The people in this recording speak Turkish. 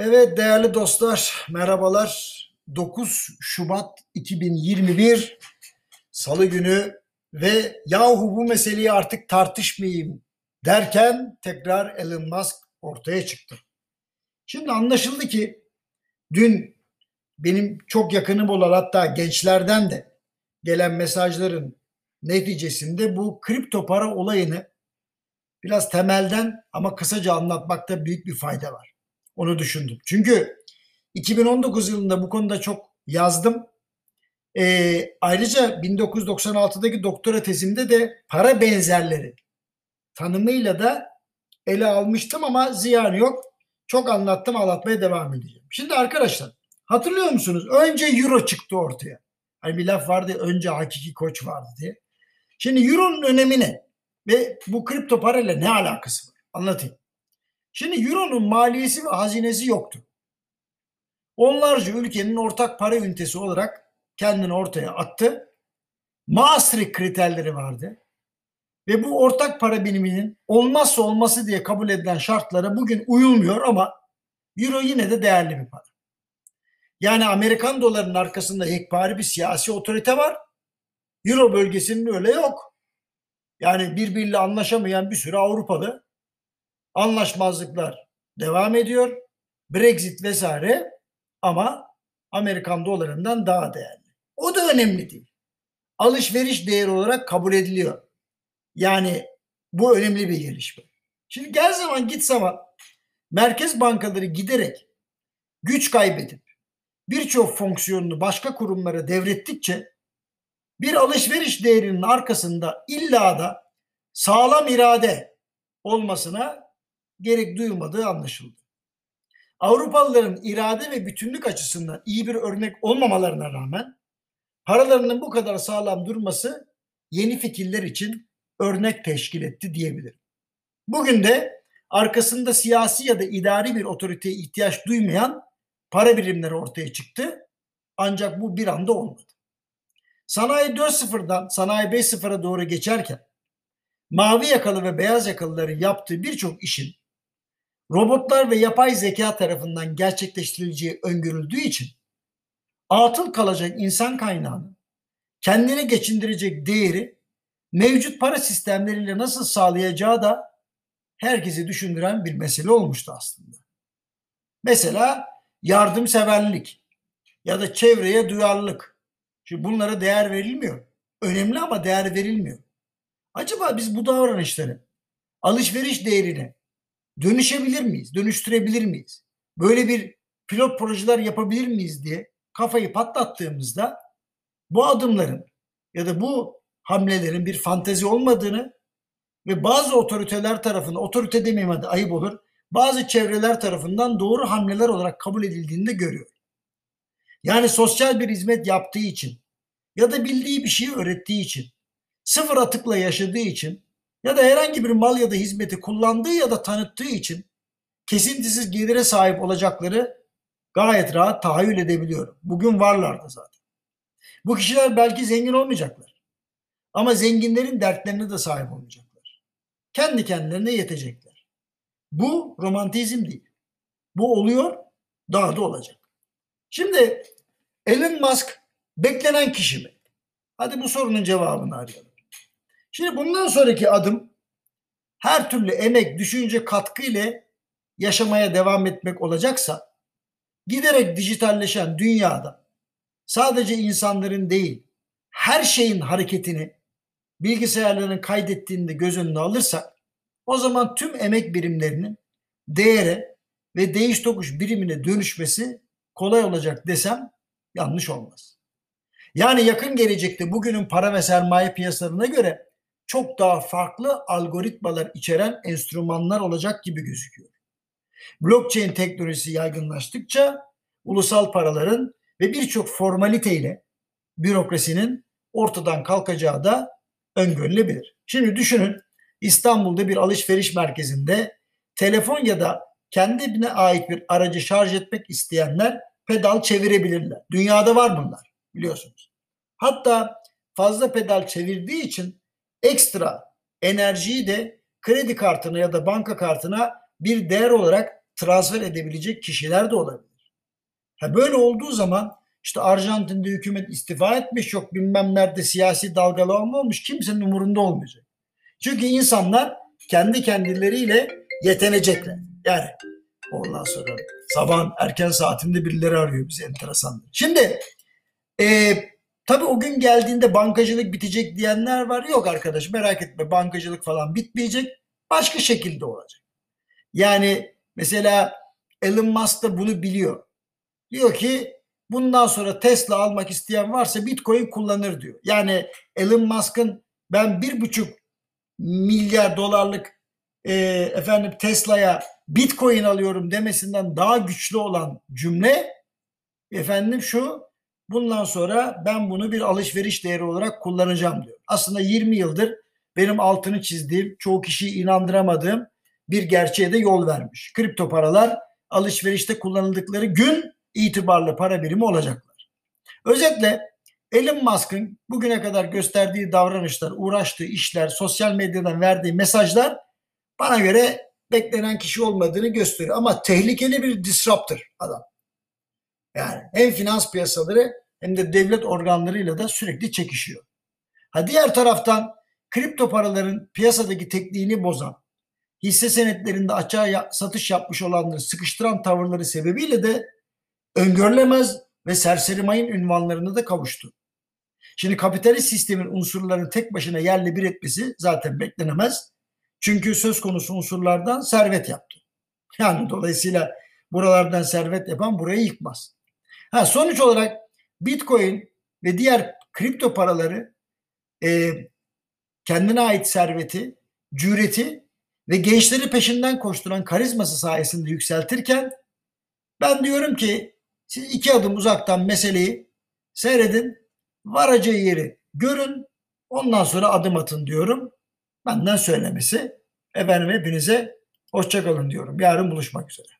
Evet değerli dostlar, merhabalar. 9 Şubat 2021 Salı günü ve yahu bu meseleyi artık tartışmayayım derken tekrar Elon Musk ortaya çıktı. Şimdi anlaşıldı ki dün benim çok yakınım olan hatta gençlerden de gelen mesajların neticesinde bu kripto para olayını biraz temelden ama kısaca anlatmakta büyük bir fayda var. Onu düşündüm. Çünkü 2019 yılında bu konuda çok yazdım. Ee, ayrıca 1996'daki doktora tezimde de para benzerleri tanımıyla da ele almıştım ama ziyan yok. Çok anlattım anlatmaya devam edeceğim. Şimdi arkadaşlar hatırlıyor musunuz? Önce euro çıktı ortaya. Hani bir laf vardı önce hakiki koç vardı diye. Şimdi euronun önemi ne? Ve bu kripto parayla ne alakası var? Anlatayım. Şimdi euronun maliyesi ve hazinesi yoktu. Onlarca ülkenin ortak para ünitesi olarak kendini ortaya attı. Maastricht kriterleri vardı. Ve bu ortak para biriminin olmazsa olması diye kabul edilen şartlara bugün uyulmuyor ama euro yine de değerli bir para. Yani Amerikan dolarının arkasında yekpare bir siyasi otorite var. Euro bölgesinin öyle yok. Yani birbiriyle anlaşamayan bir sürü Avrupalı anlaşmazlıklar devam ediyor. Brexit vesaire ama Amerikan dolarından daha değerli. O da önemli değil. Alışveriş değeri olarak kabul ediliyor. Yani bu önemli bir gelişme. Şimdi gel zaman git zaman merkez bankaları giderek güç kaybedip birçok fonksiyonunu başka kurumlara devrettikçe bir alışveriş değerinin arkasında illa da sağlam irade olmasına gerek duyulmadığı anlaşıldı. Avrupalıların irade ve bütünlük açısından iyi bir örnek olmamalarına rağmen paralarının bu kadar sağlam durması yeni fikirler için örnek teşkil etti diyebilirim. Bugün de arkasında siyasi ya da idari bir otoriteye ihtiyaç duymayan para birimleri ortaya çıktı. Ancak bu bir anda olmadı. Sanayi 4.0'dan sanayi 5.0'a doğru geçerken mavi yakalı ve beyaz yakalıların yaptığı birçok işin robotlar ve yapay zeka tarafından gerçekleştirileceği öngörüldüğü için atıl kalacak insan kaynağını kendine geçindirecek değeri mevcut para sistemleriyle nasıl sağlayacağı da herkesi düşündüren bir mesele olmuştu aslında. Mesela yardımseverlik ya da çevreye duyarlılık. Şimdi bunlara değer verilmiyor. Önemli ama değer verilmiyor. Acaba biz bu davranışları alışveriş değerine dönüşebilir miyiz? Dönüştürebilir miyiz? Böyle bir pilot projeler yapabilir miyiz diye kafayı patlattığımızda bu adımların ya da bu hamlelerin bir fantezi olmadığını ve bazı otoriteler tarafından, otorite demeyeyim hadi ayıp olur, bazı çevreler tarafından doğru hamleler olarak kabul edildiğini de görüyor. Yani sosyal bir hizmet yaptığı için ya da bildiği bir şeyi öğrettiği için, sıfır atıkla yaşadığı için ya da herhangi bir mal ya da hizmeti kullandığı ya da tanıttığı için kesintisiz gelire sahip olacakları gayet rahat tahayyül edebiliyorum. Bugün varlar da zaten. Bu kişiler belki zengin olmayacaklar. Ama zenginlerin dertlerine de sahip olmayacaklar. Kendi kendilerine yetecekler. Bu romantizm değil. Bu oluyor, daha da olacak. Şimdi Elon Musk beklenen kişi mi? Hadi bu sorunun cevabını arayalım. Şimdi bundan sonraki adım her türlü emek, düşünce, katkı ile yaşamaya devam etmek olacaksa giderek dijitalleşen dünyada sadece insanların değil her şeyin hareketini bilgisayarların kaydettiğinde göz önüne alırsak o zaman tüm emek birimlerinin değere ve değiş tokuş birimine dönüşmesi kolay olacak desem yanlış olmaz. Yani yakın gelecekte bugünün para ve sermaye piyasalarına göre çok daha farklı algoritmalar içeren enstrümanlar olacak gibi gözüküyor. Blockchain teknolojisi yaygınlaştıkça ulusal paraların ve birçok formaliteyle bürokrasinin ortadan kalkacağı da öngörülebilir. Şimdi düşünün İstanbul'da bir alışveriş merkezinde telefon ya da kendine ait bir aracı şarj etmek isteyenler pedal çevirebilirler. Dünyada var bunlar biliyorsunuz. Hatta fazla pedal çevirdiği için ekstra enerjiyi de kredi kartına ya da banka kartına bir değer olarak transfer edebilecek kişiler de olabilir. Ha böyle olduğu zaman işte Arjantin'de hükümet istifa etmiş yok bilmem nerede siyasi dalgalanma olmuş kimsenin umurunda olmayacak. Çünkü insanlar kendi kendileriyle yetenecekler. Yani ondan sonra sabah erken saatinde birileri arıyor bizi enteresan. Şimdi e, tabii o gün geldiğinde bankacılık bitecek diyenler var. Yok arkadaş merak etme bankacılık falan bitmeyecek. Başka şekilde olacak. Yani mesela Elon Musk da bunu biliyor. Diyor ki bundan sonra Tesla almak isteyen varsa Bitcoin kullanır diyor. Yani Elon Musk'ın ben bir buçuk milyar dolarlık e, efendim Tesla'ya Bitcoin alıyorum demesinden daha güçlü olan cümle efendim şu bundan sonra ben bunu bir alışveriş değeri olarak kullanacağım diyor. Aslında 20 yıldır benim altını çizdiğim, çoğu kişiyi inandıramadığım bir gerçeğe de yol vermiş. Kripto paralar alışverişte kullanıldıkları gün itibarlı para birimi olacaklar. Özetle Elon Musk'ın bugüne kadar gösterdiği davranışlar, uğraştığı işler, sosyal medyadan verdiği mesajlar bana göre beklenen kişi olmadığını gösteriyor. Ama tehlikeli bir disruptor adam. Yani hem finans piyasaları hem de devlet organlarıyla da sürekli çekişiyor. Ha diğer taraftan kripto paraların piyasadaki tekniğini bozan, hisse senetlerinde açığa satış yapmış olanları sıkıştıran tavırları sebebiyle de öngörülemez ve serseri mayın ünvanlarına da kavuştu. Şimdi kapitalist sistemin unsurlarını tek başına yerle bir etmesi zaten beklenemez. Çünkü söz konusu unsurlardan servet yaptı. Yani dolayısıyla buralardan servet yapan burayı yıkmaz. Ha, sonuç olarak Bitcoin ve diğer kripto paraları e, kendine ait serveti, cüreti ve gençleri peşinden koşturan karizması sayesinde yükseltirken ben diyorum ki siz iki adım uzaktan meseleyi seyredin, varacağı yeri görün, ondan sonra adım atın diyorum. Benden söylemesi. Efendim hepinize hoşçakalın diyorum. Yarın buluşmak üzere.